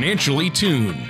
financially tuned.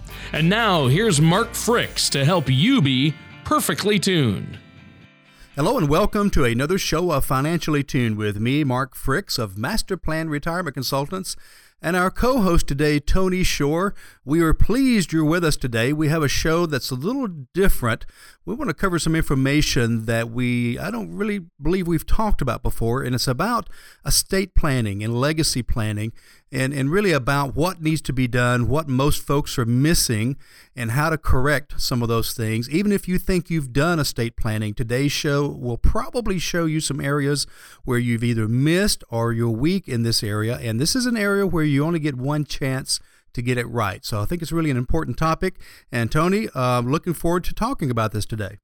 And now here's Mark Fricks to help you be perfectly tuned. Hello and welcome to another show of Financially Tuned with me, Mark Fricks of Master Plan Retirement Consultants and our co host today, Tony Shore. We are pleased you're with us today. We have a show that's a little different. We want to cover some information that we, I don't really believe we've talked about before, and it's about estate planning and legacy planning and, and really about what needs to be done, what most folks are missing, and how to correct some of those things. Even if you think you've done estate planning, today's show will probably show you some areas where you've either missed or you're weak in this area. And this is an area where you only get one chance to get it right. So I think it's really an important topic. And Tony, uh, looking forward to talking about this today.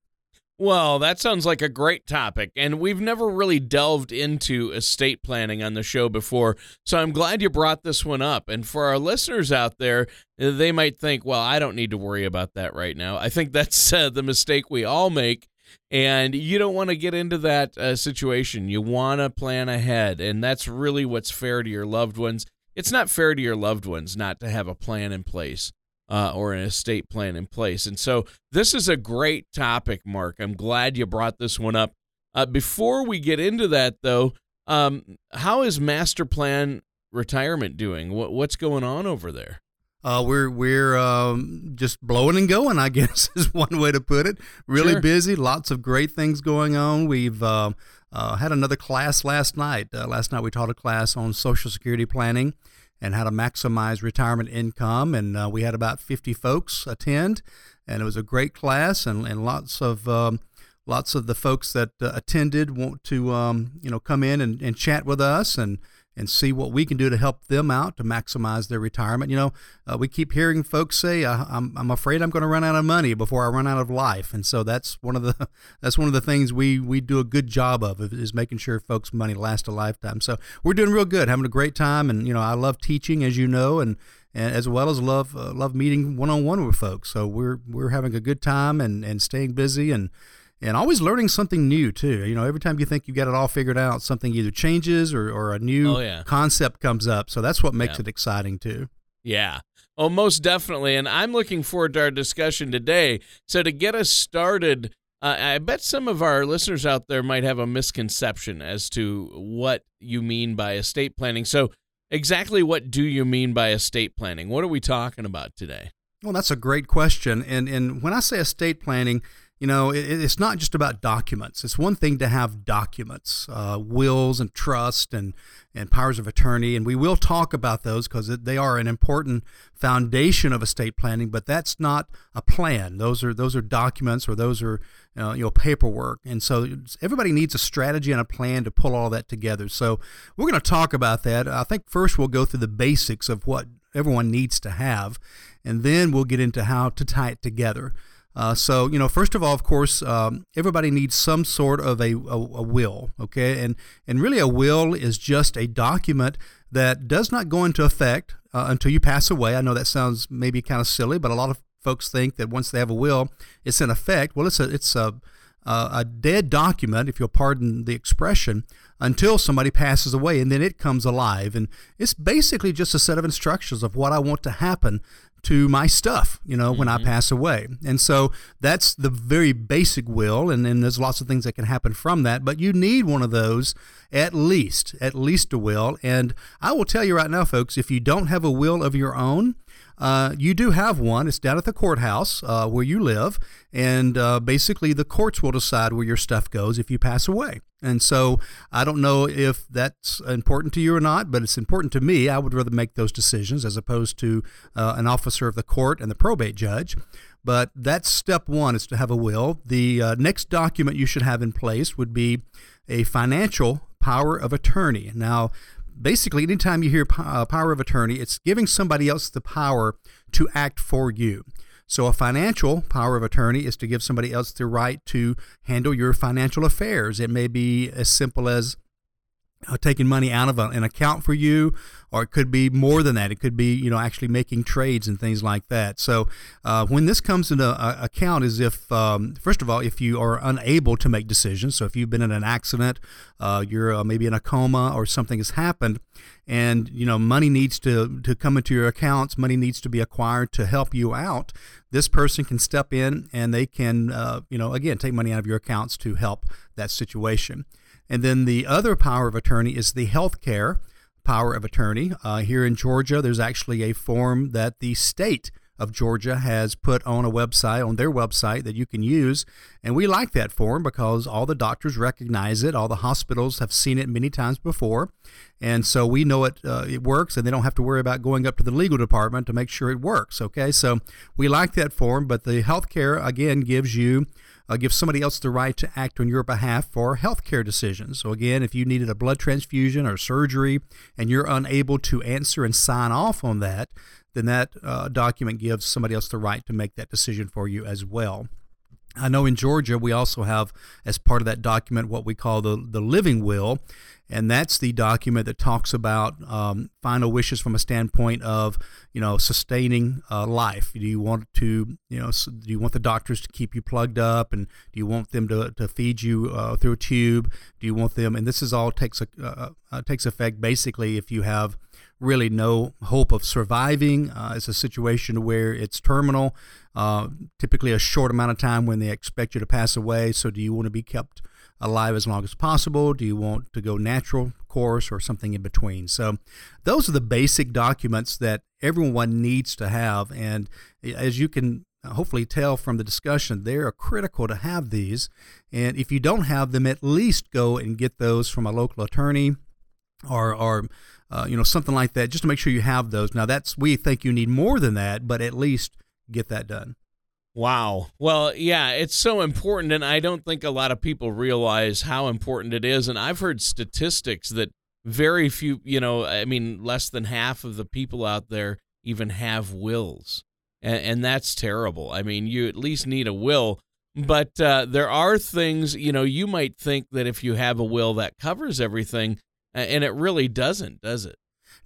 Well, that sounds like a great topic, and we've never really delved into estate planning on the show before. So I'm glad you brought this one up. And for our listeners out there, they might think, well, I don't need to worry about that right now. I think that's uh, the mistake we all make. And you don't want to get into that uh, situation. You want to plan ahead, and that's really what's fair to your loved ones. It's not fair to your loved ones not to have a plan in place uh, or an estate plan in place. And so this is a great topic, Mark. I'm glad you brought this one up. Uh, before we get into that, though, um, how is Master Plan Retirement doing? What, what's going on over there? Uh, we're we're um, just blowing and going, I guess is one way to put it. Really sure. busy, lots of great things going on. We've uh, uh, had another class last night. Uh, last night we taught a class on Social Security planning, and how to maximize retirement income. And uh, we had about 50 folks attend, and it was a great class, and, and lots of um, lots of the folks that uh, attended want to um, you know come in and, and chat with us and and see what we can do to help them out to maximize their retirement. You know, uh, we keep hearing folks say, "I'm I'm afraid I'm going to run out of money before I run out of life," and so that's one of the that's one of the things we we do a good job of is making sure folks' money lasts a lifetime. So we're doing real good, having a great time, and you know, I love teaching, as you know, and and as well as love uh, love meeting one on one with folks. So we're we're having a good time and and staying busy and and always learning something new too. You know, every time you think you got it all figured out, something either changes or, or a new oh, yeah. concept comes up. So that's what makes yeah. it exciting too. Yeah. Oh, most definitely. And I'm looking forward to our discussion today. So to get us started, uh, I bet some of our listeners out there might have a misconception as to what you mean by estate planning. So exactly what do you mean by estate planning? What are we talking about today? Well, that's a great question. And and when I say estate planning, you know, it, it's not just about documents. It's one thing to have documents, uh, wills and trust and, and powers of attorney, and we will talk about those because they are an important foundation of estate planning. But that's not a plan. Those are those are documents or those are uh, you know paperwork, and so everybody needs a strategy and a plan to pull all that together. So we're going to talk about that. I think first we'll go through the basics of what everyone needs to have, and then we'll get into how to tie it together. Uh, so, you know, first of all, of course, um, everybody needs some sort of a, a, a, will, okay? And, and really, a will is just a document that does not go into effect uh, until you pass away. I know that sounds maybe kind of silly, but a lot of folks think that once they have a will, it's in effect. Well, it's a, it's a, a dead document, if you'll pardon the expression, until somebody passes away and then it comes alive. And it's basically just a set of instructions of what I want to happen to my stuff, you know, mm-hmm. when I mm-hmm. pass away. And so that's the very basic will, and then there's lots of things that can happen from that, but you need one of those at least, at least a will. And I will tell you right now, folks, if you don't have a will of your own, uh, you do have one. It's down at the courthouse uh, where you live, and uh, basically the courts will decide where your stuff goes if you pass away. And so I don't know if that's important to you or not, but it's important to me. I would rather make those decisions as opposed to uh, an officer of the court and the probate judge. But that's step one is to have a will. The uh, next document you should have in place would be a financial power of attorney. Now, basically, anytime you hear uh, power of attorney, it's giving somebody else the power to act for you. So, a financial power of attorney is to give somebody else the right to handle your financial affairs. It may be as simple as taking money out of an account for you, or it could be more than that. It could be, you know, actually making trades and things like that. So uh, when this comes into uh, account, is if um, first of all, if you are unable to make decisions. So if you've been in an accident, uh, you're uh, maybe in a coma, or something has happened, and you know money needs to to come into your accounts, money needs to be acquired to help you out. This person can step in and they can, uh, you know, again take money out of your accounts to help that situation. And then the other power of attorney is the health care power of attorney. Uh, here in Georgia, there's actually a form that the state of Georgia has put on a website, on their website, that you can use. And we like that form because all the doctors recognize it, all the hospitals have seen it many times before. And so we know it, uh, it works, and they don't have to worry about going up to the legal department to make sure it works. Okay, so we like that form, but the healthcare, again, gives you uh, give somebody else the right to act on your behalf for healthcare decisions. So, again, if you needed a blood transfusion or surgery and you're unable to answer and sign off on that, then that uh, document gives somebody else the right to make that decision for you as well. I know in Georgia we also have, as part of that document, what we call the, the living will, and that's the document that talks about um, final wishes from a standpoint of you know sustaining uh, life. Do you want to you know do you want the doctors to keep you plugged up, and do you want them to, to feed you uh, through a tube? Do you want them? And this is all takes a, uh, uh takes effect basically if you have really no hope of surviving. Uh, it's a situation where it's terminal, uh, typically a short amount of time when they expect you to pass away. So, do you want to be kept alive as long as possible? Do you want to go natural course or something in between? So, those are the basic documents that everyone needs to have. And as you can hopefully tell from the discussion, they are critical to have these. And if you don't have them, at least go and get those from a local attorney or, or uh, you know, something like that, just to make sure you have those. Now, that's we think you need more than that, but at least get that done. Wow. Well, yeah, it's so important, and I don't think a lot of people realize how important it is. And I've heard statistics that very few, you know, I mean, less than half of the people out there even have wills, and, and that's terrible. I mean, you at least need a will. But uh, there are things, you know, you might think that if you have a will that covers everything, and it really doesn't, does it?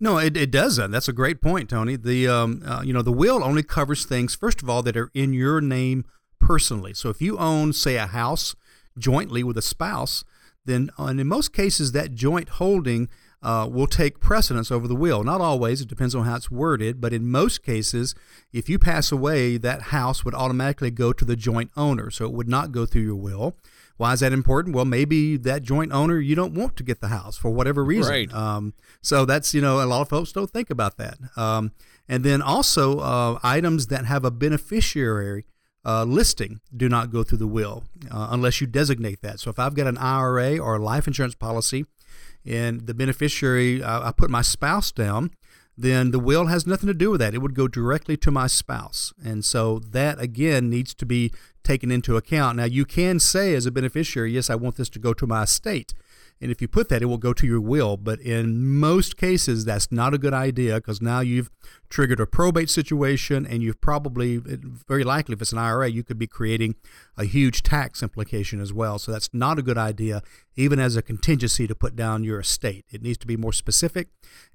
No, it, it doesn't. That's a great point, Tony. The um, uh, you know the will only covers things first of all that are in your name personally. So if you own, say, a house jointly with a spouse, then uh, and in most cases that joint holding uh, will take precedence over the will. Not always; it depends on how it's worded. But in most cases, if you pass away, that house would automatically go to the joint owner, so it would not go through your will. Why is that important? Well, maybe that joint owner you don't want to get the house for whatever reason. Right. Um, so that's you know a lot of folks don't think about that. Um, and then also uh, items that have a beneficiary uh, listing do not go through the will uh, unless you designate that. So if I've got an IRA or a life insurance policy, and the beneficiary uh, I put my spouse down, then the will has nothing to do with that. It would go directly to my spouse. And so that again needs to be taken into account. Now, you can say as a beneficiary, yes, I want this to go to my estate. And if you put that, it will go to your will. But in most cases, that's not a good idea because now you've triggered a probate situation, and you've probably, very likely, if it's an IRA, you could be creating a huge tax implication as well. So that's not a good idea, even as a contingency to put down your estate. It needs to be more specific.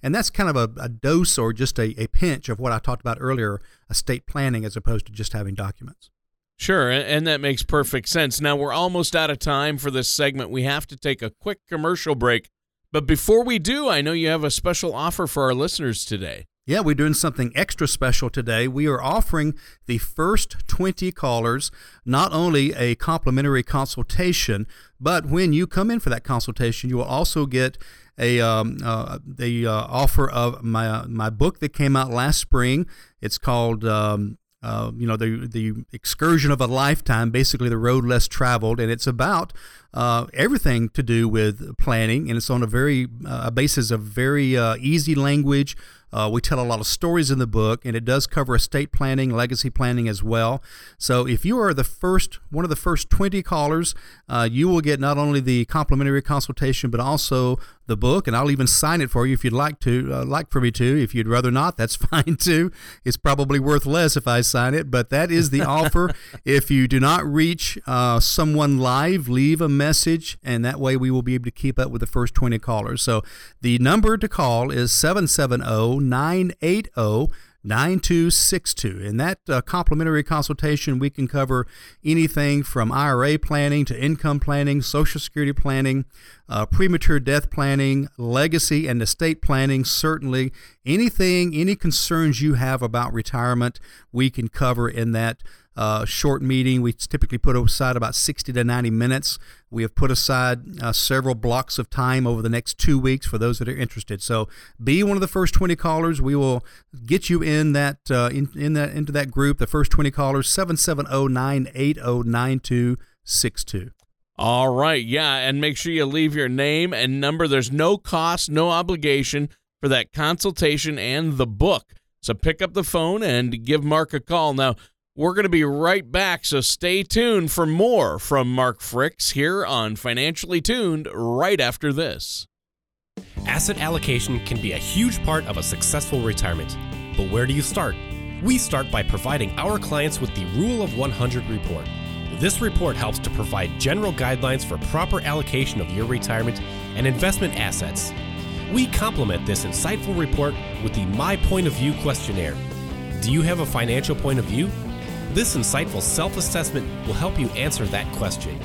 And that's kind of a, a dose or just a, a pinch of what I talked about earlier estate planning as opposed to just having documents. Sure, and that makes perfect sense. Now, we're almost out of time for this segment. We have to take a quick commercial break. But before we do, I know you have a special offer for our listeners today. Yeah, we're doing something extra special today. We are offering the first 20 callers not only a complimentary consultation, but when you come in for that consultation, you will also get a um, uh, the uh, offer of my my book that came out last spring. It's called. Um, uh, you know the the excursion of a lifetime, basically the road less traveled, and it's about uh, everything to do with planning, and it's on a very uh, a basis of very uh, easy language, uh, we tell a lot of stories in the book, and it does cover estate planning, legacy planning as well. So if you are the first, one of the first 20 callers, uh, you will get not only the complimentary consultation, but also the book, and I'll even sign it for you if you'd like to, uh, like for me to. If you'd rather not, that's fine too. It's probably worth less if I sign it, but that is the offer. If you do not reach uh, someone live, leave a message, and that way we will be able to keep up with the first 20 callers. So the number to call is 770 980 9262. In that uh, complimentary consultation, we can cover anything from IRA planning to income planning, Social Security planning, uh, premature death planning, legacy and estate planning. Certainly, anything, any concerns you have about retirement, we can cover in that uh, short meeting. We typically put aside about 60 to 90 minutes. We have put aside uh, several blocks of time over the next two weeks for those that are interested. So be one of the first 20 callers. We will get you in that uh, in, in that into that group. The first 20 callers 770-980-9262. All right, yeah, and make sure you leave your name and number. There's no cost, no obligation for that consultation and the book. So pick up the phone and give Mark a call. Now, we're going to be right back, so stay tuned for more from Mark Fricks here on Financially Tuned right after this. Asset allocation can be a huge part of a successful retirement. But where do you start? We start by providing our clients with the Rule of 100 report. This report helps to provide general guidelines for proper allocation of your retirement and investment assets. We complement this insightful report with the My Point of View questionnaire. Do you have a financial point of view? This insightful self assessment will help you answer that question.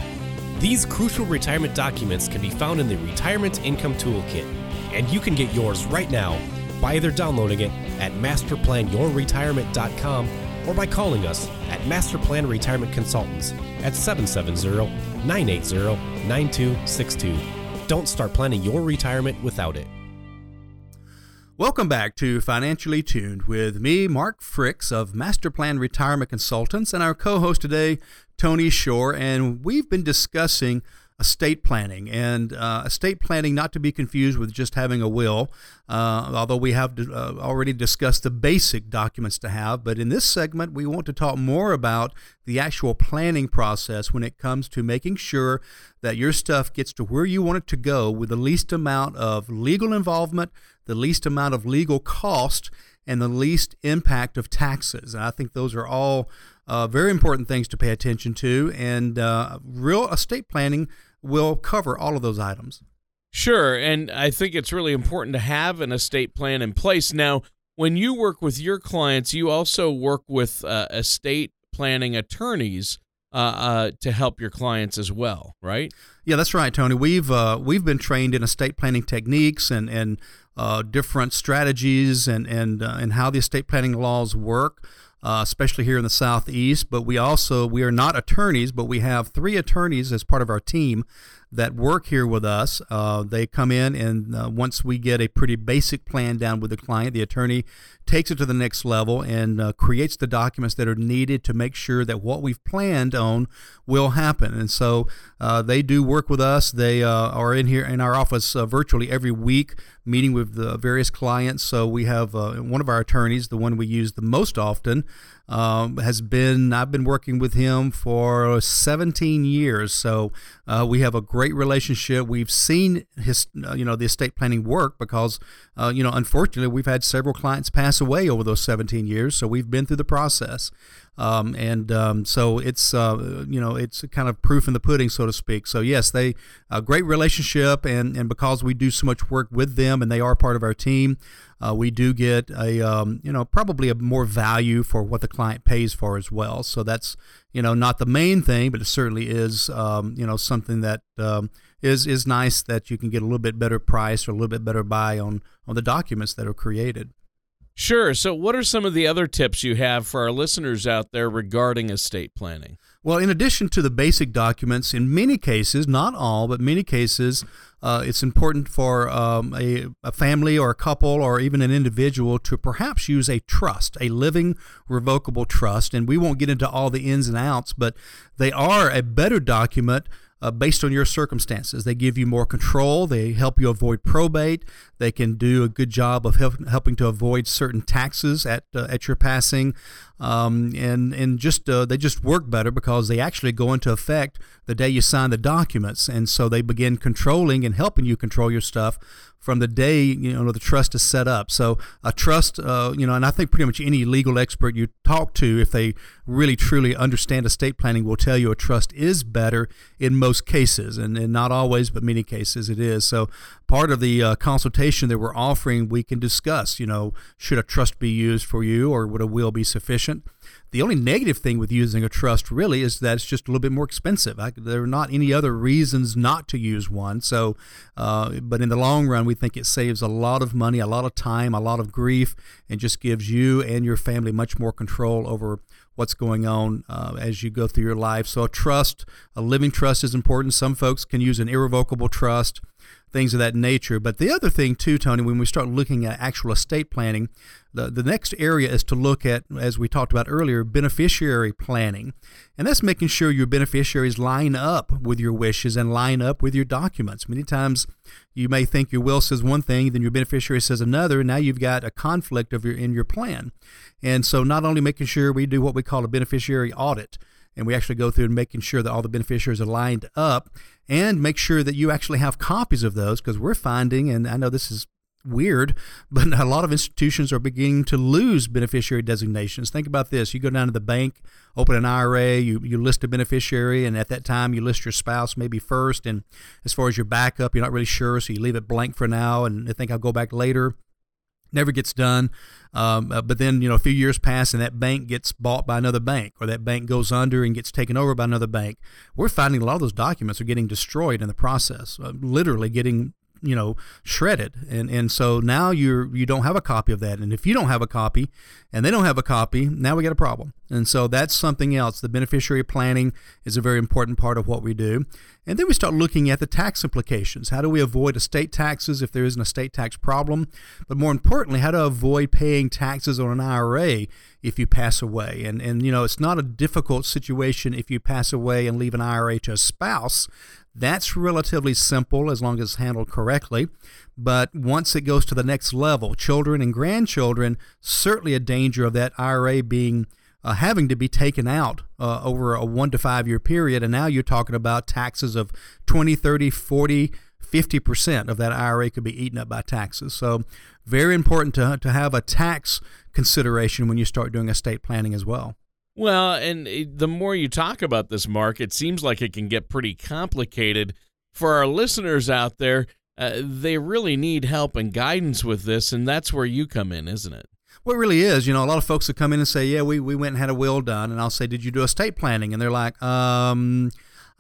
These crucial retirement documents can be found in the Retirement Income Toolkit, and you can get yours right now by either downloading it at masterplanyourretirement.com or by calling us at Masterplan Retirement Consultants at 770 980 9262. Don't start planning your retirement without it. Welcome back to Financially Tuned with me, Mark Fricks of Masterplan Retirement Consultants, and our co host today, Tony Shore. And we've been discussing estate planning. And uh, estate planning not to be confused with just having a will uh, although we have uh, already discussed the basic documents to have but in this segment we want to talk more about the actual planning process when it comes to making sure that your stuff gets to where you want it to go with the least amount of legal involvement the least amount of legal cost and the least impact of taxes. And i think those are all uh, very important things to pay attention to. And uh, real estate planning will cover all of those items. Sure. And I think it's really important to have an estate plan in place. Now, when you work with your clients, you also work with uh, estate planning attorneys uh, uh, to help your clients as well, right? Yeah, that's right, Tony. We've uh, we've been trained in estate planning techniques and and uh, different strategies and and uh, and how the estate planning laws work uh, especially here in the southeast. But we also we are not attorneys, but we have three attorneys as part of our team that work here with us. Uh, they come in, and uh, once we get a pretty basic plan down with the client, the attorney takes it to the next level and uh, creates the documents that are needed to make sure that what we've planned on will happen. And so uh, they do work with us. They uh, are in here in our office uh, virtually every week, meeting with the various clients. So we have one of our attorneys, the one we use the most often um, has been I've been working with him for 17 years, so uh, we have a great relationship. We've seen his uh, you know the estate planning work because uh, you know unfortunately we've had several clients pass away over those 17 years, so we've been through the process. Um, and um, so it's uh, you know it's kind of proof in the pudding, so to speak. So yes, they a great relationship, and and because we do so much work with them, and they are part of our team, uh, we do get a um, you know probably a more value for what the client pays for as well. So that's you know not the main thing, but it certainly is um, you know something that um, is is nice that you can get a little bit better price or a little bit better buy on on the documents that are created. Sure. So, what are some of the other tips you have for our listeners out there regarding estate planning? Well, in addition to the basic documents, in many cases, not all, but many cases, uh, it's important for um, a, a, family or a couple or even an individual to perhaps use a trust, a living revocable trust. And we won't get into all the ins and outs, but they are a better document uh, based on your circumstances. They give you more control. They help you avoid probate. They can do a good job of help, helping to avoid certain taxes at uh, at your passing, um, and and just uh, they just work better because they actually go into effect the day you sign the documents, and so they begin controlling and helping you control your stuff from the day you know the trust is set up. So a trust, uh, you know, and I think pretty much any legal expert you talk to, if they really truly understand estate planning, will tell you a trust is better in most cases, and, and not always, but many cases it is. So part of the uh, consultation that we're offering, we can discuss, you know, should a trust be used for you, or would a will be sufficient? The only negative thing with using a trust really is that it's just a little bit more expensive. I, there are not any other reasons not to use one. So, uh, but in the long run, we think it saves a lot of money, a lot of time, a lot of grief, and just gives you and your family much more control over what's going on uh, as you go through your life. So, a trust, a living trust is important. Some folks can use an irrevocable trust things of that nature. But the other thing, too, Tony, when we start looking at actual estate planning, the, the next area is to look at, as we talked about earlier, beneficiary planning. And that's making sure your beneficiaries line up with your wishes and line up with your documents. Many times you may think your will says one thing, then your beneficiary says another, and now you've got a conflict of your, in your plan. And so not only making sure we do what we call a beneficiary audit, and we actually go through and making sure that all the beneficiaries are lined up and make sure that you actually have copies of those because we're finding and i know this is weird but a lot of institutions are beginning to lose beneficiary designations. Think about this. You go down to the bank open an ira you, you list a beneficiary and at that time you list your spouse maybe first. And as far as your backup you're not really sure so you leave it blank for now. And I think i'll go back later never gets done. Um, uh, but then, you know, a few years pass and that bank gets bought by another bank or that bank goes under and gets taken over by another bank. We're finding a lot of those documents are getting destroyed in the process, uh, literally getting you know shredded. And and so now you're you don't have a copy of that. And if you don't have a copy and they don't have a copy now we got a problem. And so that's something else. The beneficiary planning is a very important part of what we do. And then we start looking at the tax implications. How do we avoid estate taxes if there is an estate tax problem? But more importantly how to avoid paying taxes on an IRA if you pass away and and you know it's not a difficult situation if you pass away and leave an IRA to a spouse that's relatively simple as long as it's handled correctly. But once it goes to the next level, children and grandchildren, certainly a danger of that IRA being uh, having to be taken out uh, over a one to five year period. And now you're talking about taxes of 20, 30, 40, 50% of that IRA could be eaten up by taxes. So, very important to, to have a tax consideration when you start doing estate planning as well. Well, and the more you talk about this, Mark, it seems like it can get pretty complicated. For our listeners out there, uh, they really need help and guidance with this, and that's where you come in, isn't it? Well, it really is. You know, a lot of folks will come in and say, "Yeah, we, we went and had a will done," and I'll say, "Did you do estate planning?" And they're like, "Um,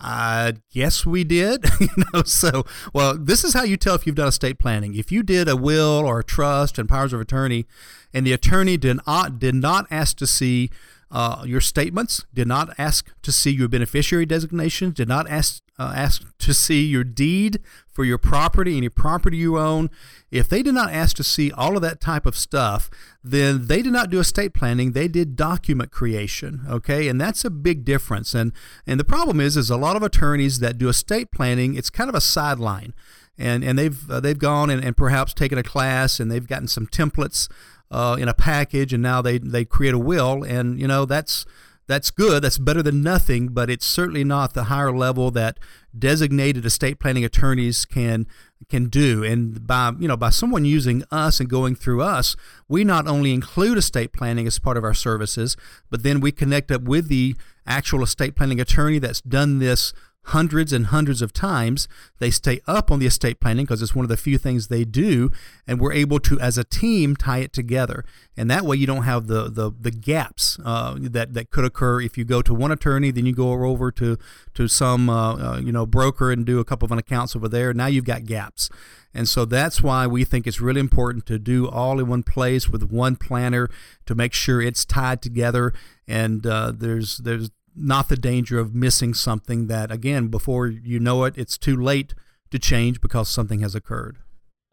I guess we did." you know, so well, this is how you tell if you've done estate planning. If you did a will or a trust and powers of attorney, and the attorney did not did not ask to see uh, your statements, did not ask to see your beneficiary designation, did not ask uh, ask to see your deed for your property, any property you own. If they did not ask to see all of that type of stuff, then they did not do estate planning. They did document creation. Okay, and that's a big difference. And and the problem is, is a lot of attorneys that do estate planning, it's kind of a sideline and and they've uh, they've gone and, and perhaps taken a class and they've gotten some templates uh, in a package, and now they they create a will, and you know that's that's good. That's better than nothing, but it's certainly not the higher level that designated estate planning attorneys can can do. And by you know by someone using us and going through us, we not only include estate planning as part of our services, but then we connect up with the actual estate planning attorney that's done this hundreds and hundreds of times. They stay up on the estate planning because it's one of the few things they do, and we're able to, as a team, tie it together. And that way, you don't have the the, the gaps uh, that that could occur if you go to one attorney, then you go over to to some uh, uh, you know broker and do a couple of accounts over there. Now you've got gaps. And so that's why we think it's really important to do all in one place with one planner to make sure it's tied together. And uh, there's there's not the danger of missing something that, again, before you know it, it's too late to change because something has occurred.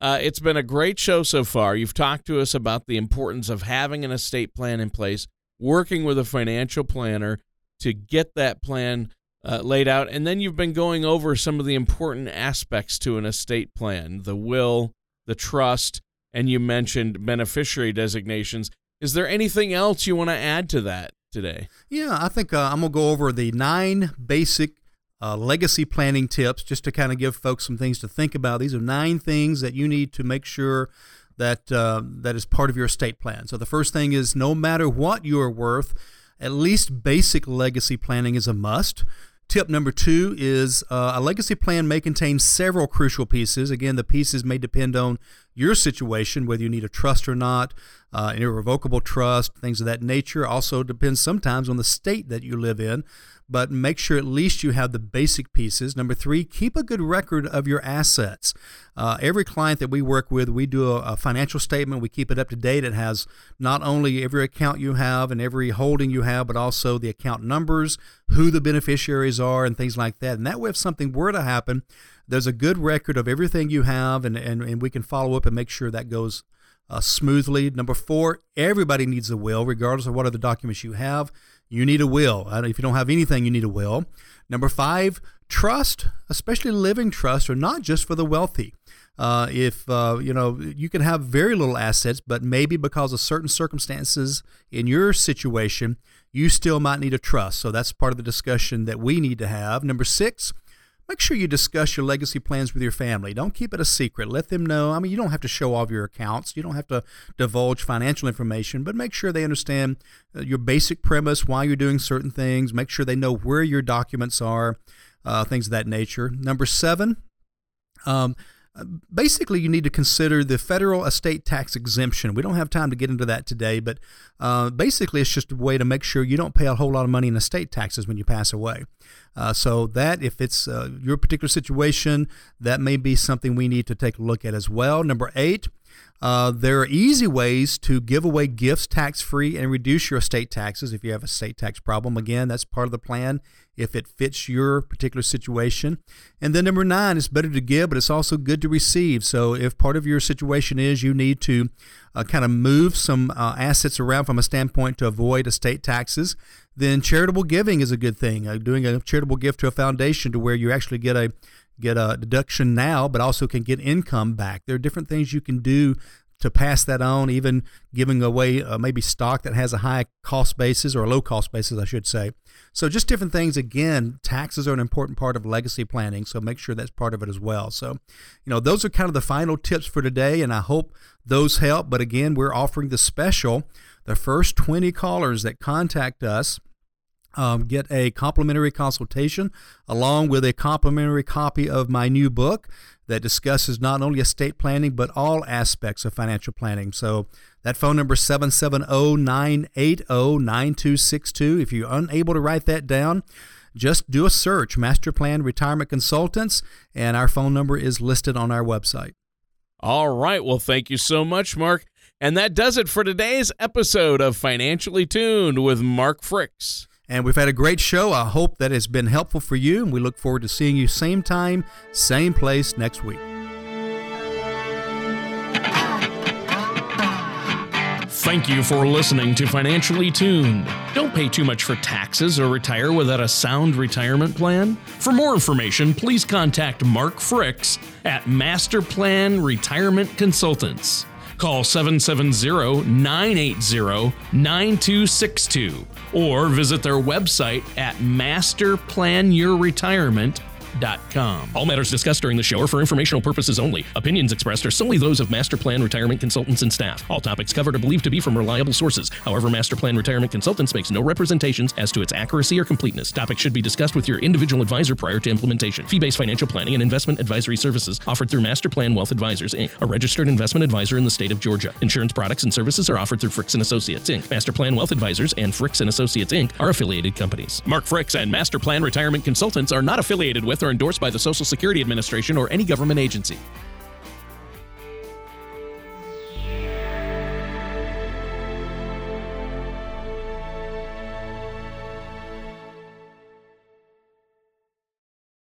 Uh, it's been a great show so far. You've talked to us about the importance of having an estate plan in place, working with a financial planner to get that plan uh, laid out, and then you've been going over some of the important aspects to an estate plan the will, the trust, and you mentioned beneficiary designations. Is there anything else you want to add to that today? Yeah, I think uh, I'm going to go over the nine basic uh, legacy planning tips just to kind of give folks some things to think about. These are nine things that you need to make sure that uh, that is part of your estate plan. So the first thing is no matter what you are worth, at least basic legacy planning is a must. Tip number two is uh, a legacy plan may contain several crucial pieces. Again, the pieces may depend on your situation, whether you need a trust or not, uh, an irrevocable trust, things of that nature. Also depends sometimes on the state that you live in but make sure at least you have the basic pieces. Number three, keep a good record of your assets. Uh, every client that we work with, we do a, a, financial statement. We keep it up to date. It has not only every account you have and every holding you have, but also the account numbers, who the beneficiaries are, and things like that. And that way, if something were to happen, there's a good record of everything you have, and, and, and we can follow up and make sure that goes uh, smoothly. Number four, everybody needs a will, regardless of what other documents you have you need a will. If you don't have anything, you need a will. Number five, trust, especially living trust, are not just for the wealthy. Uh, if uh, you know you can have very little assets, but maybe because of certain circumstances in your situation, you still might need a trust. So that's part of the discussion that we need to have. Number six, make sure you discuss your legacy plans with your family. Don't keep it a secret. Let them know. I mean, you don't have to show off your accounts, you don't have to divulge financial information, but make sure they understand uh, your basic premise, why you're doing certain things. Make sure they know where your documents are, uh, things of that nature. Number seven, um, basically you need to consider the federal estate tax exemption. We don't have time to get into that today, but uh, basically it's just a way to make sure you don't pay a whole lot of money in estate taxes when you pass away. Uh, so that if it's uh, your particular situation, that may be something we need to take a look at as well. Number eight, uh, there are easy ways to give away gifts tax free and reduce your estate taxes if you have a state tax problem. Again, that's part of the plan if it fits your particular situation. And then number nine, it's better to give, but it's also good to receive. So if part of your situation is you need to uh, kind of move some uh, assets around from a standpoint to avoid estate taxes, then charitable giving is a good thing. Uh, doing a charitable gift to a foundation to where you actually get a get a deduction now, but also can get income back. There are different things you can do to pass that on, even giving away uh, maybe stock that has a high cost basis or a low cost basis, I should say. So, just different things. Again, taxes are an important part of legacy planning, so make sure that's part of it as well. So, you know, those are kind of the final tips for today, and I hope those help. But again, we're offering the special. The first 20 callers that contact us um, get a complimentary consultation along with a complimentary copy of my new book that discusses not only estate planning but all aspects of financial planning. So that phone number is 770-980-9262. If you're unable to write that down, just do a search Master Plan Retirement Consultants and our phone number is listed on our website. All right, well thank you so much Mark. And that does it for today's episode of Financially Tuned with Mark Fricks. And we've had a great show. I hope that has been helpful for you. And we look forward to seeing you same time, same place next week. Thank you for listening to Financially Tuned. Don't pay too much for taxes or retire without a sound retirement plan. For more information, please contact Mark Fricks at Master Plan Retirement Consultants. Call 770 980 9262 or visit their website at masterplanyourretirement.com all matters discussed during the show are for informational purposes only. Opinions expressed are solely those of Master Plan Retirement Consultants and staff. All topics covered are believed to be from reliable sources. However, Master Plan Retirement Consultants makes no representations as to its accuracy or completeness. Topics should be discussed with your individual advisor prior to implementation. Fee-based financial planning and investment advisory services offered through Master Plan Wealth Advisors Inc., a registered investment advisor in the state of Georgia. Insurance products and services are offered through Fricks and Associates Inc. Master Plan Wealth Advisors and Fricks and Associates Inc. are affiliated companies. Mark Fricks and Master Plan Retirement Consultants are not affiliated with or endorsed by the Social Social Security Administration or any government agency.